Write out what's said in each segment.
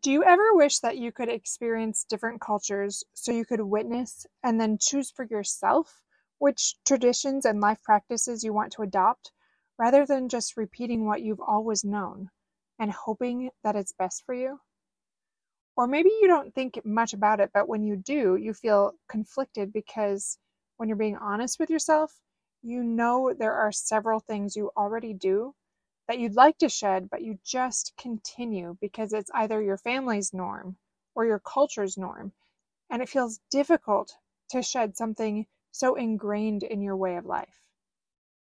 Do you ever wish that you could experience different cultures so you could witness and then choose for yourself which traditions and life practices you want to adopt rather than just repeating what you've always known and hoping that it's best for you? Or maybe you don't think much about it, but when you do, you feel conflicted because when you're being honest with yourself, you know there are several things you already do that you'd like to shed, but you just continue because it's either your family's norm or your culture's norm. And it feels difficult to shed something so ingrained in your way of life.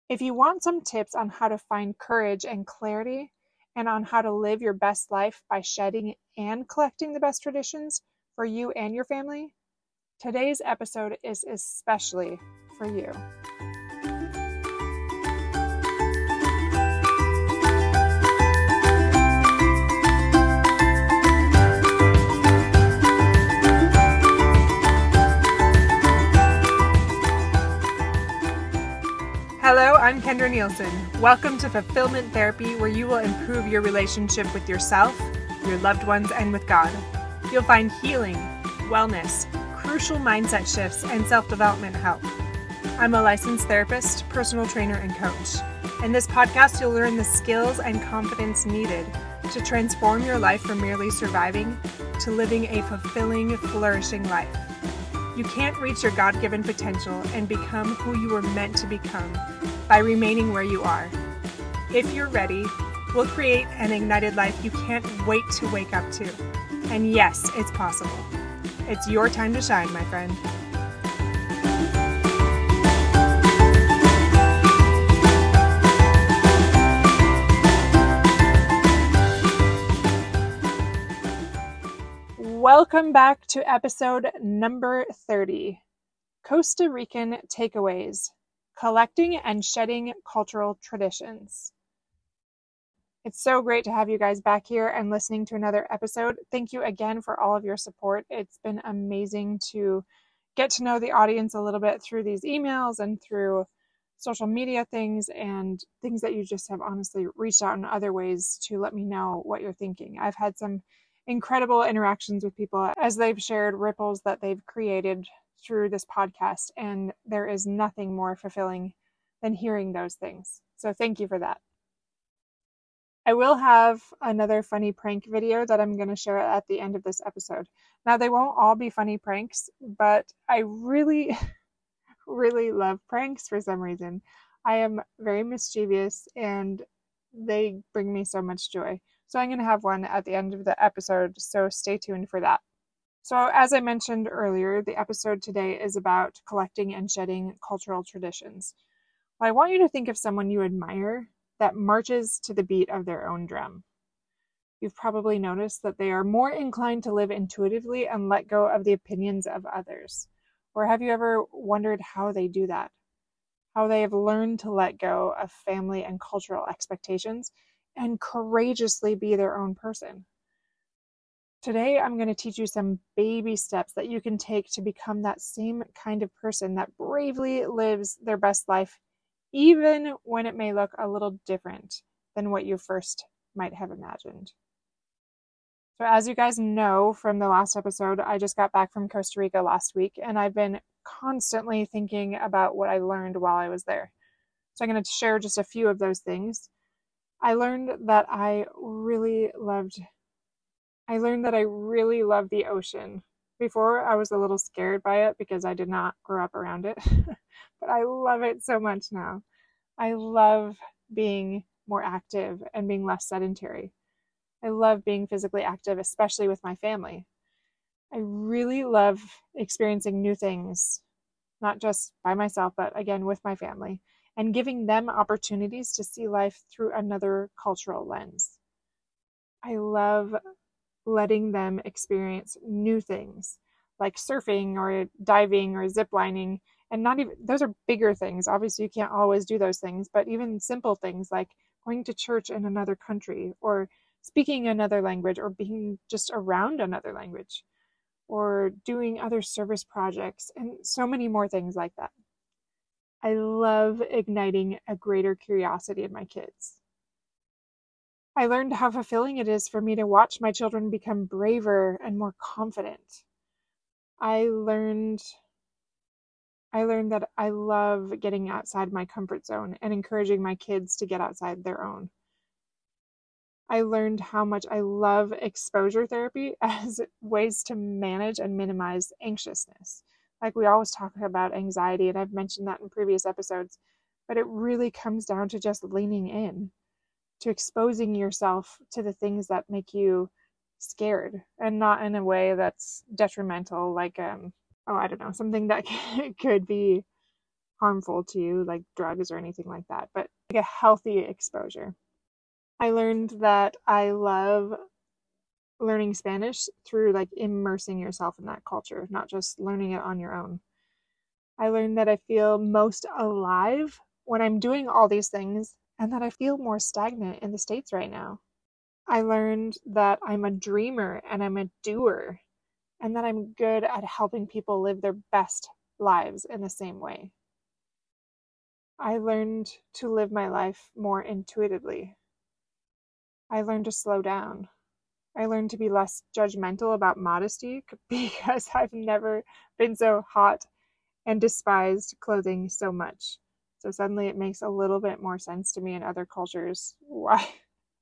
If you want some tips on how to find courage and clarity, and on how to live your best life by shedding and collecting the best traditions for you and your family, today's episode is especially for you. Hello, I'm Kendra Nielsen. Welcome to Fulfillment Therapy, where you will improve your relationship with yourself, your loved ones, and with God. You'll find healing, wellness, crucial mindset shifts, and self development help. I'm a licensed therapist, personal trainer, and coach. In this podcast, you'll learn the skills and confidence needed to transform your life from merely surviving to living a fulfilling, flourishing life. You can't reach your God given potential and become who you were meant to become by remaining where you are. If you're ready, we'll create an ignited life you can't wait to wake up to. And yes, it's possible. It's your time to shine, my friend. Welcome back to episode number 30 Costa Rican Takeaways Collecting and Shedding Cultural Traditions. It's so great to have you guys back here and listening to another episode. Thank you again for all of your support. It's been amazing to get to know the audience a little bit through these emails and through social media things and things that you just have honestly reached out in other ways to let me know what you're thinking. I've had some incredible interactions with people as they've shared ripples that they've created through this podcast. And there is nothing more fulfilling than hearing those things. So thank you for that. I will have another funny prank video that I'm going to share at the end of this episode. Now, they won't all be funny pranks, but I really, really love pranks for some reason. I am very mischievous and they bring me so much joy. So I'm going to have one at the end of the episode, so stay tuned for that. So, as I mentioned earlier, the episode today is about collecting and shedding cultural traditions. Well, I want you to think of someone you admire that marches to the beat of their own drum. You've probably noticed that they are more inclined to live intuitively and let go of the opinions of others. Or have you ever wondered how they do that? How they have learned to let go of family and cultural expectations and courageously be their own person. Today, I'm going to teach you some baby steps that you can take to become that same kind of person that bravely lives their best life, even when it may look a little different than what you first might have imagined. So, as you guys know from the last episode, I just got back from Costa Rica last week, and I've been constantly thinking about what I learned while I was there. So, I'm going to share just a few of those things. I learned that I really loved I learned that I really love the ocean. Before I was a little scared by it because I did not grow up around it. but I love it so much now. I love being more active and being less sedentary. I love being physically active, especially with my family. I really love experiencing new things, not just by myself, but again with my family and giving them opportunities to see life through another cultural lens. I love letting them experience new things like surfing or diving or ziplining and not even those are bigger things obviously you can't always do those things but even simple things like going to church in another country or speaking another language or being just around another language or doing other service projects and so many more things like that I love igniting a greater curiosity in my kids. I learned how fulfilling it is for me to watch my children become braver and more confident. I learned I learned that I love getting outside my comfort zone and encouraging my kids to get outside their own. I learned how much I love exposure therapy as ways to manage and minimize anxiousness. Like we always talk about anxiety, and I've mentioned that in previous episodes, but it really comes down to just leaning in, to exposing yourself to the things that make you scared and not in a way that's detrimental, like um, oh, I don't know, something that could be harmful to you, like drugs or anything like that, but like a healthy exposure. I learned that I love learning Spanish through like immersing yourself in that culture, not just learning it on your own. I learned that I feel most alive when I'm doing all these things and that I feel more stagnant in the States right now. I learned that I'm a dreamer and I'm a doer and that I'm good at helping people live their best lives in the same way. I learned to live my life more intuitively. I learned to slow down. I learned to be less judgmental about modesty because I've never been so hot and despised clothing so much. So suddenly it makes a little bit more sense to me in other cultures why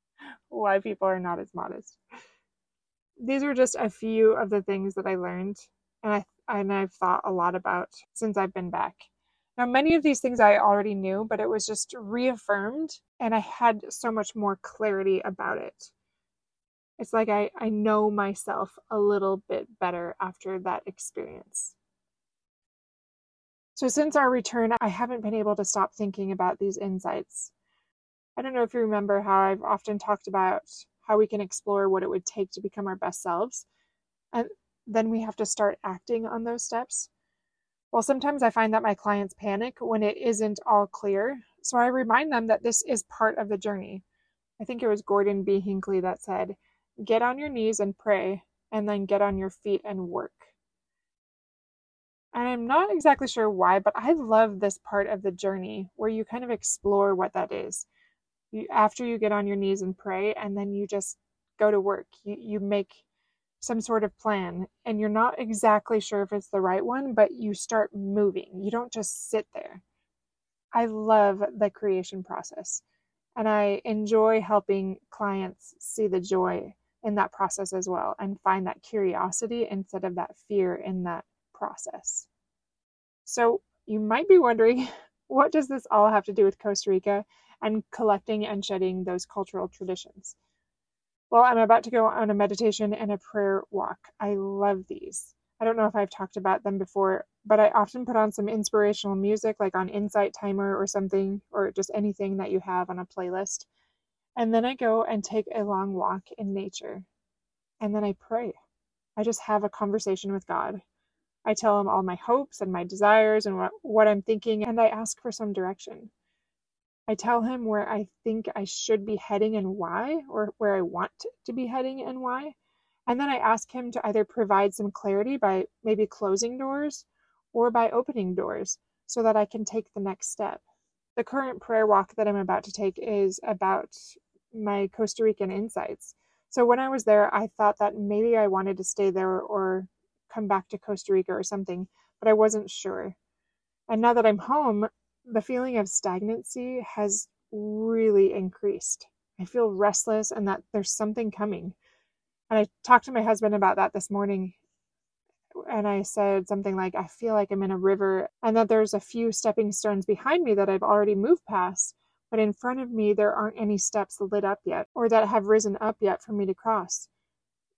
why people are not as modest these are just a few of the things that I learned and I and I've thought a lot about since I've been back. Now many of these things I already knew, but it was just reaffirmed and I had so much more clarity about it. It's like I, I know myself a little bit better after that experience. So, since our return, I haven't been able to stop thinking about these insights. I don't know if you remember how I've often talked about how we can explore what it would take to become our best selves. And then we have to start acting on those steps. Well, sometimes I find that my clients panic when it isn't all clear. So I remind them that this is part of the journey. I think it was Gordon B. Hinckley that said, Get on your knees and pray, and then get on your feet and work. And I'm not exactly sure why, but I love this part of the journey where you kind of explore what that is. You, after you get on your knees and pray and then you just go to work. You, you make some sort of plan and you're not exactly sure if it's the right one but you start moving. You don't just sit there. I love the creation process and i enjoy helping clients see the joy in that process as well and find that curiosity instead of that fear in that process so you might be wondering what does this all have to do with costa rica and collecting and shedding those cultural traditions. Well, I'm about to go on a meditation and a prayer walk. I love these. I don't know if I've talked about them before, but I often put on some inspirational music, like on Insight Timer or something, or just anything that you have on a playlist. And then I go and take a long walk in nature. And then I pray. I just have a conversation with God. I tell him all my hopes and my desires and what, what I'm thinking, and I ask for some direction. I tell him where I think I should be heading and why, or where I want to be heading and why. And then I ask him to either provide some clarity by maybe closing doors or by opening doors so that I can take the next step. The current prayer walk that I'm about to take is about my Costa Rican insights. So when I was there, I thought that maybe I wanted to stay there or come back to Costa Rica or something, but I wasn't sure. And now that I'm home, the feeling of stagnancy has really increased. I feel restless and that there's something coming. And I talked to my husband about that this morning. And I said something like, I feel like I'm in a river and that there's a few stepping stones behind me that I've already moved past. But in front of me, there aren't any steps lit up yet or that have risen up yet for me to cross.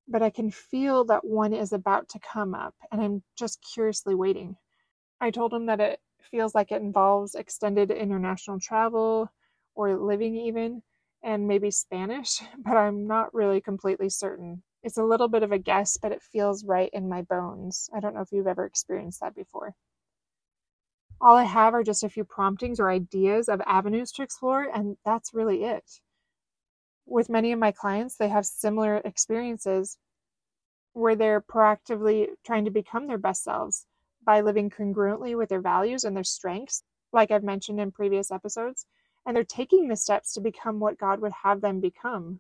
But I can feel that one is about to come up and I'm just curiously waiting. I told him that it feels like it involves extended international travel or living even, and maybe Spanish, but I'm not really completely certain. It's a little bit of a guess, but it feels right in my bones. I don't know if you've ever experienced that before. All I have are just a few promptings or ideas of avenues to explore, and that's really it. With many of my clients, they have similar experiences where they're proactively trying to become their best selves by living congruently with their values and their strengths, like I've mentioned in previous episodes, and they're taking the steps to become what God would have them become.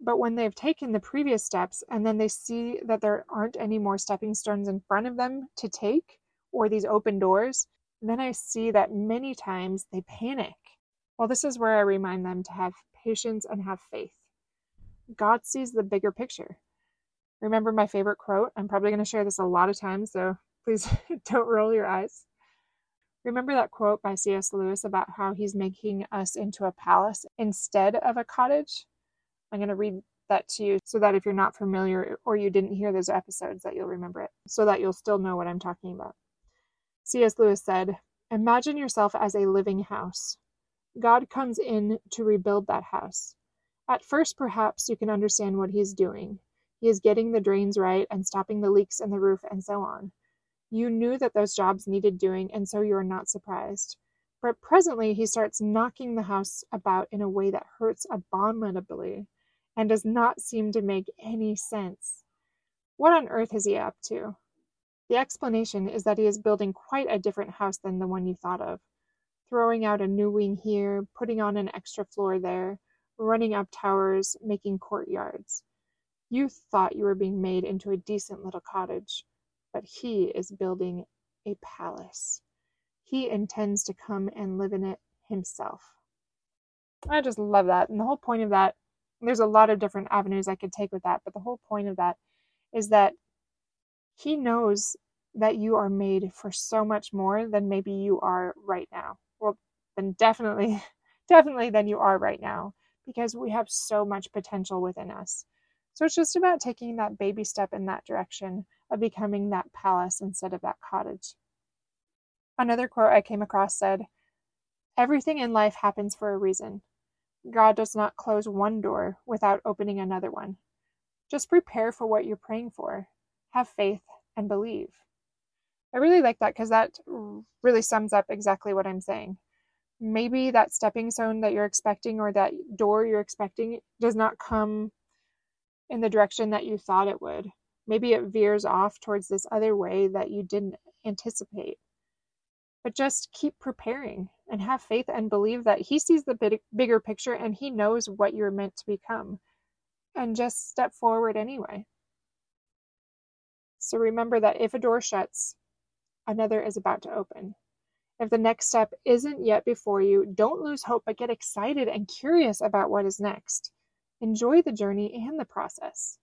But when they've taken the previous steps and then they see that there aren't any more stepping stones in front of them to take or these open doors, then I see that many times they panic. Well, this is where I remind them to have patience and have faith. God sees the bigger picture. Remember my favorite quote? I'm probably going to share this a lot of times, so please don't roll your eyes. Remember that quote by C.S. Lewis about how he's making us into a palace instead of a cottage? I'm going to read that to you so that if you're not familiar or you didn't hear those episodes that you'll remember it so that you'll still know what I'm talking about. C.S. Lewis said, "Imagine yourself as a living house. God comes in to rebuild that house. At first perhaps you can understand what he is doing. He is getting the drains right and stopping the leaks in the roof and so on. You knew that those jobs needed doing and so you are not surprised. But presently he starts knocking the house about in a way that hurts abominably and does not seem to make any sense. What on earth is he up to? The explanation is that he is building quite a different house than the one you thought of. Throwing out a new wing here, putting on an extra floor there, running up towers, making courtyards. You thought you were being made into a decent little cottage, but he is building a palace. He intends to come and live in it himself. I just love that. And the whole point of that there's a lot of different avenues I could take with that, but the whole point of that is that he knows that you are made for so much more than maybe you are right now. Well, then definitely, definitely than you are right now, because we have so much potential within us. So it's just about taking that baby step in that direction of becoming that palace instead of that cottage. Another quote I came across said, Everything in life happens for a reason. God does not close one door without opening another one. Just prepare for what you're praying for. Have faith and believe. I really like that because that really sums up exactly what I'm saying. Maybe that stepping stone that you're expecting or that door you're expecting does not come in the direction that you thought it would. Maybe it veers off towards this other way that you didn't anticipate. But just keep preparing and have faith and believe that He sees the big, bigger picture and He knows what you're meant to become. And just step forward anyway. So remember that if a door shuts, another is about to open. If the next step isn't yet before you, don't lose hope, but get excited and curious about what is next. Enjoy the journey and the process.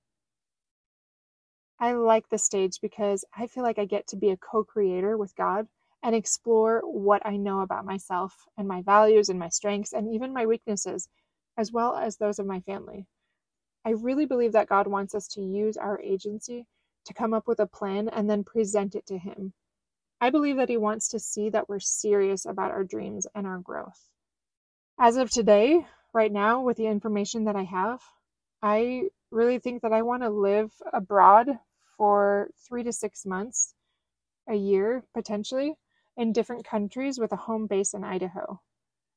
I like the stage because I feel like I get to be a co creator with God and explore what I know about myself and my values and my strengths and even my weaknesses, as well as those of my family. I really believe that God wants us to use our agency to come up with a plan and then present it to Him. I believe that He wants to see that we're serious about our dreams and our growth. As of today, right now, with the information that I have, I really think that I want to live abroad for three to six months, a year potentially, in different countries with a home base in Idaho.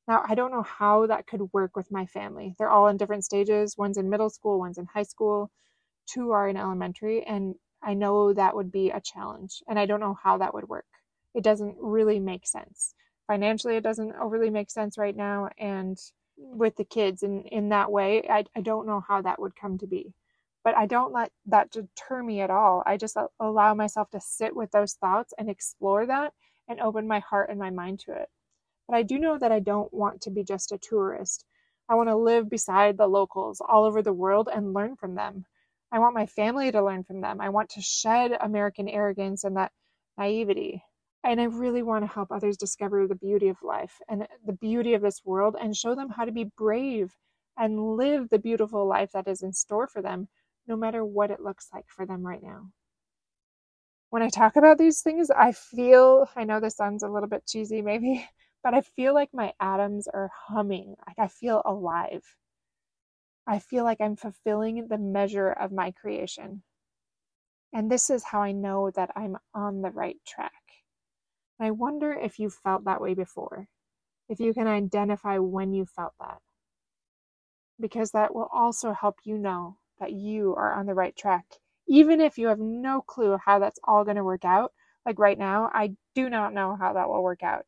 Now, I don't know how that could work with my family. They're all in different stages. One's in middle school, one's in high school, two are in elementary, and I know that would be a challenge, and I don't know how that would work. It doesn't really make sense. Financially, it doesn't overly make sense right now, and with the kids in, in that way, I, I don't know how that would come to be. But I don't let that deter me at all. I just allow myself to sit with those thoughts and explore that and open my heart and my mind to it. But I do know that I don't want to be just a tourist. I want to live beside the locals all over the world and learn from them. I want my family to learn from them. I want to shed American arrogance and that naivety. And I really want to help others discover the beauty of life and the beauty of this world and show them how to be brave and live the beautiful life that is in store for them, no matter what it looks like for them right now when I talk about these things, I feel, I know this sounds a little bit cheesy maybe, but I feel like my atoms are humming. Like I feel alive. I feel like I'm fulfilling the measure of my creation. And this is how I know that I'm on the right track. And I wonder if you felt that way before, if you can identify when you felt that. Because that will also help you know that you are on the right track even if you have no clue how that's all going to work out, like right now, I do not know how that will work out.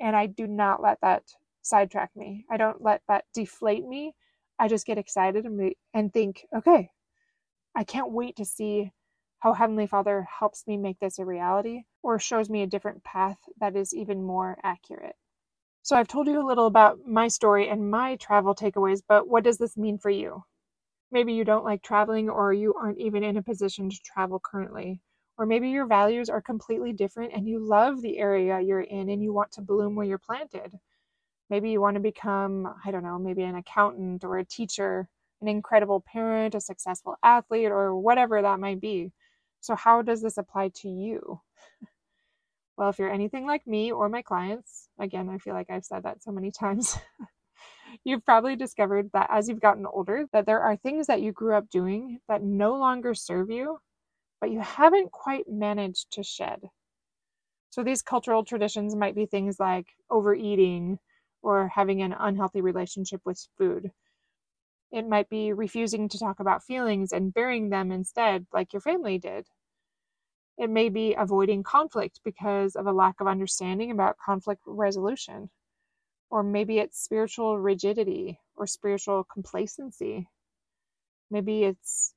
And I do not let that sidetrack me. I don't let that deflate me. I just get excited and, and think, okay, I can't wait to see how Heavenly Father helps me make this a reality or shows me a different path that is even more accurate. So, I've told you a little about my story and my travel takeaways, but what does this mean for you? Maybe you don't like traveling or you aren't even in a position to travel currently. Or maybe your values are completely different and you love the area you're in and you want to bloom where you're planted. Maybe you want to become, I don't know, maybe an accountant or a teacher, an incredible parent, a successful athlete, or whatever that might be. So, how does this apply to you? Well, if you're anything like me or my clients, again, I feel like I've said that so many times. you've probably discovered that as you've gotten older that there are things that you grew up doing that no longer serve you but you haven't quite managed to shed. So these cultural traditions might be things like overeating or having an unhealthy relationship with food. It might be refusing to talk about feelings and burying them instead, like your family did. It may be avoiding conflict because of a lack of understanding about conflict resolution. Or maybe it's spiritual rigidity or spiritual complacency. Maybe it's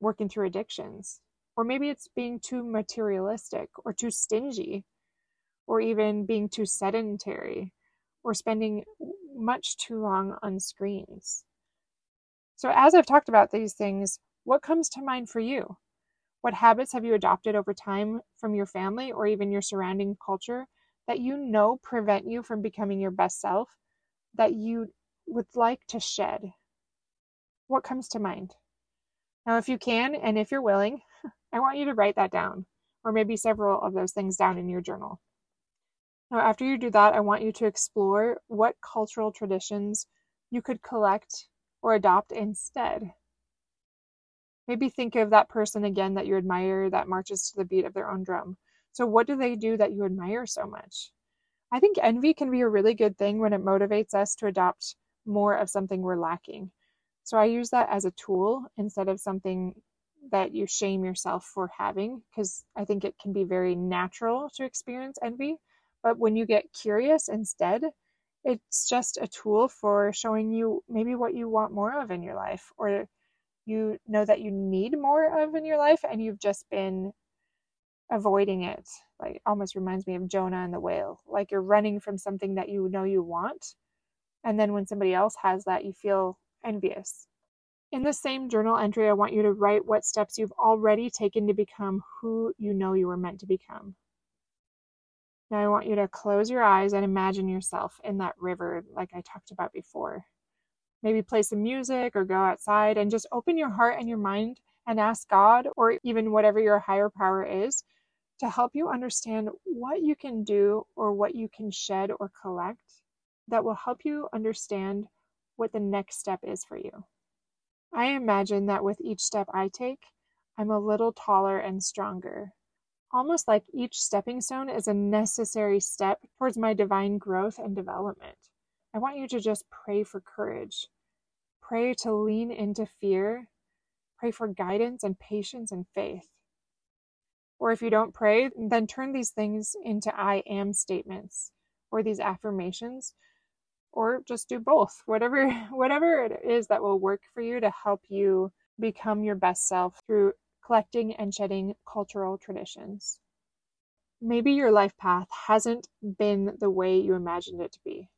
working through addictions. Or maybe it's being too materialistic or too stingy, or even being too sedentary, or spending much too long on screens. So, as I've talked about these things, what comes to mind for you? What habits have you adopted over time from your family or even your surrounding culture that you know prevent you from becoming your best self that you would like to shed? What comes to mind? Now, if you can and if you're willing, I want you to write that down, or maybe several of those things down in your journal. Now, after you do that, I want you to explore what cultural traditions you could collect or adopt instead. Maybe think of that person again that you admire that marches to the beat of their own drum. So, what do they do that you admire so much? I think envy can be a really good thing when it motivates us to adopt more of something we're lacking. So, I use that as a tool instead of something that you shame yourself for having because I think it can be very natural to experience envy. But when you get curious instead, it's just a tool for showing you maybe what you want more of in your life or you know that you need more of in your life and you've just been avoiding it. Like almost reminds me of Jonah and the whale. Like you're running from something that you know you want. And then when somebody else has that, you feel envious. In the same journal entry, I want you to write what steps you've already taken to become who you know you were meant to become. Now, I want you to close your eyes and imagine yourself in that river, like I talked about before. Maybe play some music or go outside and just open your heart and your mind and ask God or even whatever your higher power is to help you understand what you can do or what you can shed or collect that will help you understand what the next step is for you. I imagine that with each step I take, I'm a little taller and stronger. Almost like each stepping stone is a necessary step towards my divine growth and development. I want you to just pray for courage. Pray to lean into fear. Pray for guidance and patience and faith. Or if you don't pray, then turn these things into I am statements or these affirmations or just do both whatever whatever it is that will work for you to help you become your best self through collecting and shedding cultural traditions. Maybe your life path hasn't been the way you imagined it to be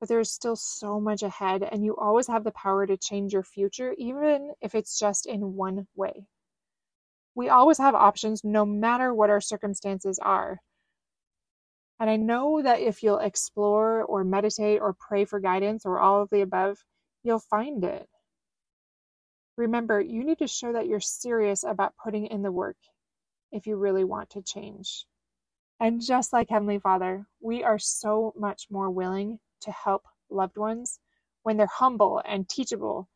but there's still so much ahead and you always have the power to change your future even if it's just in one way. We always have options no matter what our circumstances are. And I know that if you'll explore or meditate or pray for guidance or all of the above, you'll find it. Remember, you need to show that you're serious about putting in the work if you really want to change. And just like Heavenly Father, we are so much more willing to help loved ones when they're humble and teachable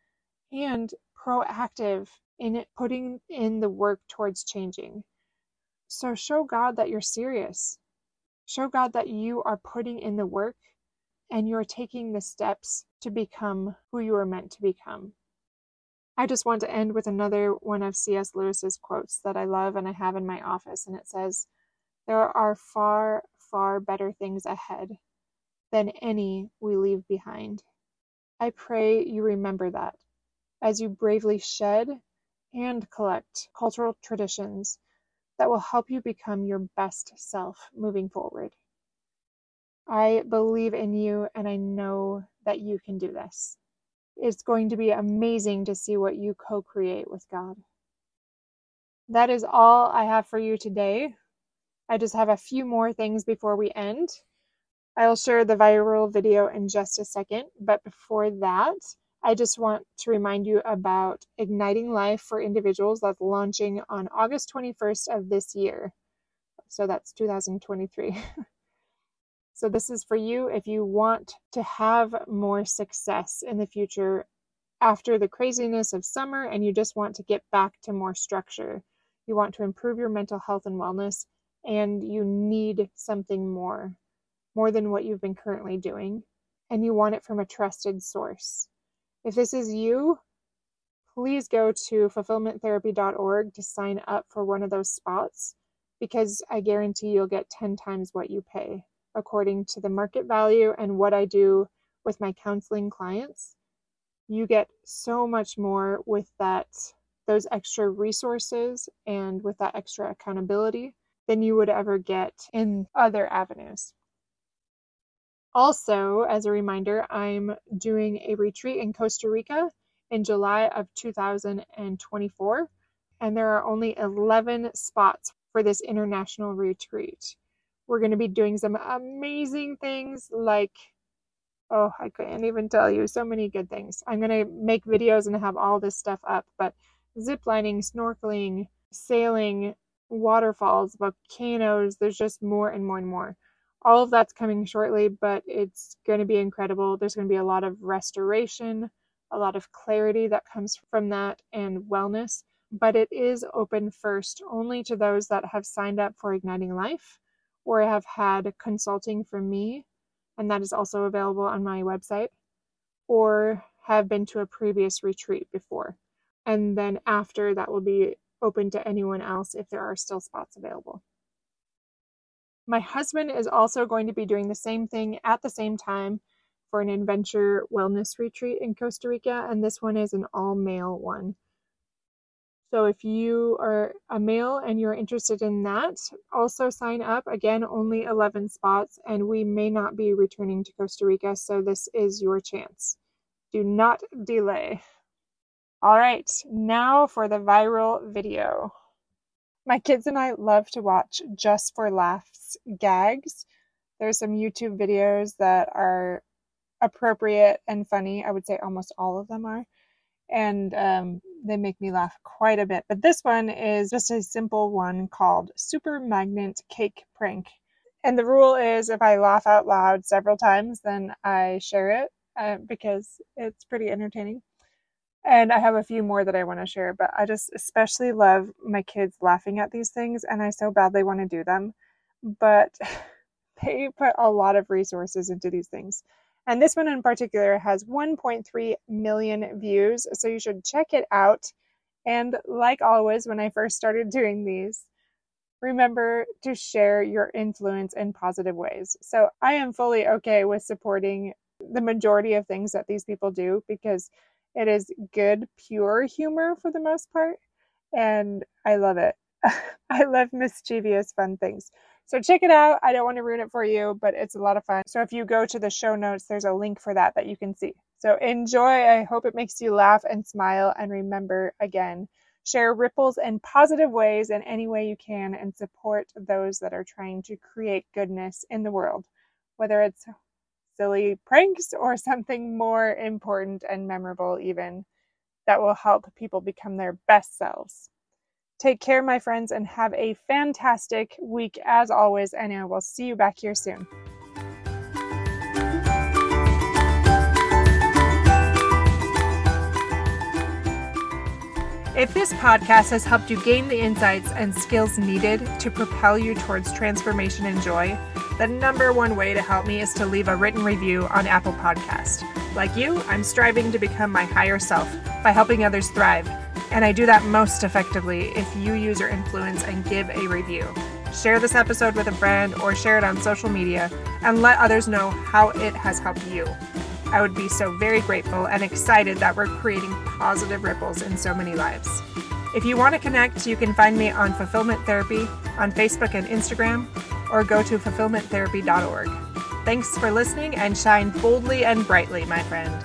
and proactive in putting in the work towards changing. So show God that you're serious Show God that you are putting in the work and you're taking the steps to become who you are meant to become. I just want to end with another one of C.S. Lewis's quotes that I love and I have in my office, and it says, There are far, far better things ahead than any we leave behind. I pray you remember that as you bravely shed and collect cultural traditions that will help you become your best self moving forward. I believe in you and I know that you can do this. It's going to be amazing to see what you co create with God. That is all I have for you today. I just have a few more things before we end. I'll share the viral video in just a second, but before that, I just want to remind you about Igniting Life for Individuals that's launching on August 21st of this year. So that's 2023. so this is for you if you want to have more success in the future after the craziness of summer and you just want to get back to more structure. You want to improve your mental health and wellness and you need something more more than what you've been currently doing, and you want it from a trusted source. If this is you, please go to fulfillmenttherapy.org to sign up for one of those spots because I guarantee you'll get 10 times what you pay according to the market value and what I do with my counseling clients. You get so much more with that those extra resources and with that extra accountability than you would ever get in other avenues. Also, as a reminder, I'm doing a retreat in Costa Rica in July of 2024, and there are only 11 spots for this international retreat. We're going to be doing some amazing things like oh, I couldn't even tell you so many good things. I'm going to make videos and have all this stuff up, but ziplining, snorkeling, sailing, waterfalls, volcanoes, there's just more and more and more all of that's coming shortly, but it's going to be incredible. There's going to be a lot of restoration, a lot of clarity that comes from that, and wellness. But it is open first only to those that have signed up for Igniting Life or have had consulting from me, and that is also available on my website, or have been to a previous retreat before. And then after that will be open to anyone else if there are still spots available. My husband is also going to be doing the same thing at the same time for an adventure wellness retreat in Costa Rica, and this one is an all male one. So if you are a male and you're interested in that, also sign up. Again, only 11 spots, and we may not be returning to Costa Rica, so this is your chance. Do not delay. All right, now for the viral video. My kids and I love to watch just for laughs gags. There's some YouTube videos that are appropriate and funny. I would say almost all of them are. And um, they make me laugh quite a bit. But this one is just a simple one called Super Magnet Cake Prank. And the rule is if I laugh out loud several times, then I share it uh, because it's pretty entertaining. And I have a few more that I want to share, but I just especially love my kids laughing at these things, and I so badly want to do them. But they put a lot of resources into these things. And this one in particular has 1.3 million views, so you should check it out. And like always, when I first started doing these, remember to share your influence in positive ways. So I am fully okay with supporting the majority of things that these people do because it is good, pure humor for the most part, and I love it. I love mischievous, fun things. So check it out. I don't want to ruin it for you, but it's a lot of fun. So if you go to the show notes, there's a link for that that you can see. So enjoy. I hope it makes you laugh and smile. And remember, again, share ripples in positive ways in any way you can and support those that are trying to create goodness in the world, whether it's silly pranks or something more important and memorable, even that will help people become their best selves. Take care, my friends, and have a fantastic week as always. And I will see you back here soon. If this podcast has helped you gain the insights and skills needed to propel you towards transformation and joy, the number one way to help me is to leave a written review on Apple Podcast. Like you, I'm striving to become my higher self by helping others thrive, and I do that most effectively if you use your influence and give a review. Share this episode with a friend or share it on social media and let others know how it has helped you. I would be so very grateful and excited that we're creating positive ripples in so many lives. If you want to connect, you can find me on Fulfillment Therapy on Facebook and Instagram, or go to fulfillmenttherapy.org. Thanks for listening and shine boldly and brightly, my friend.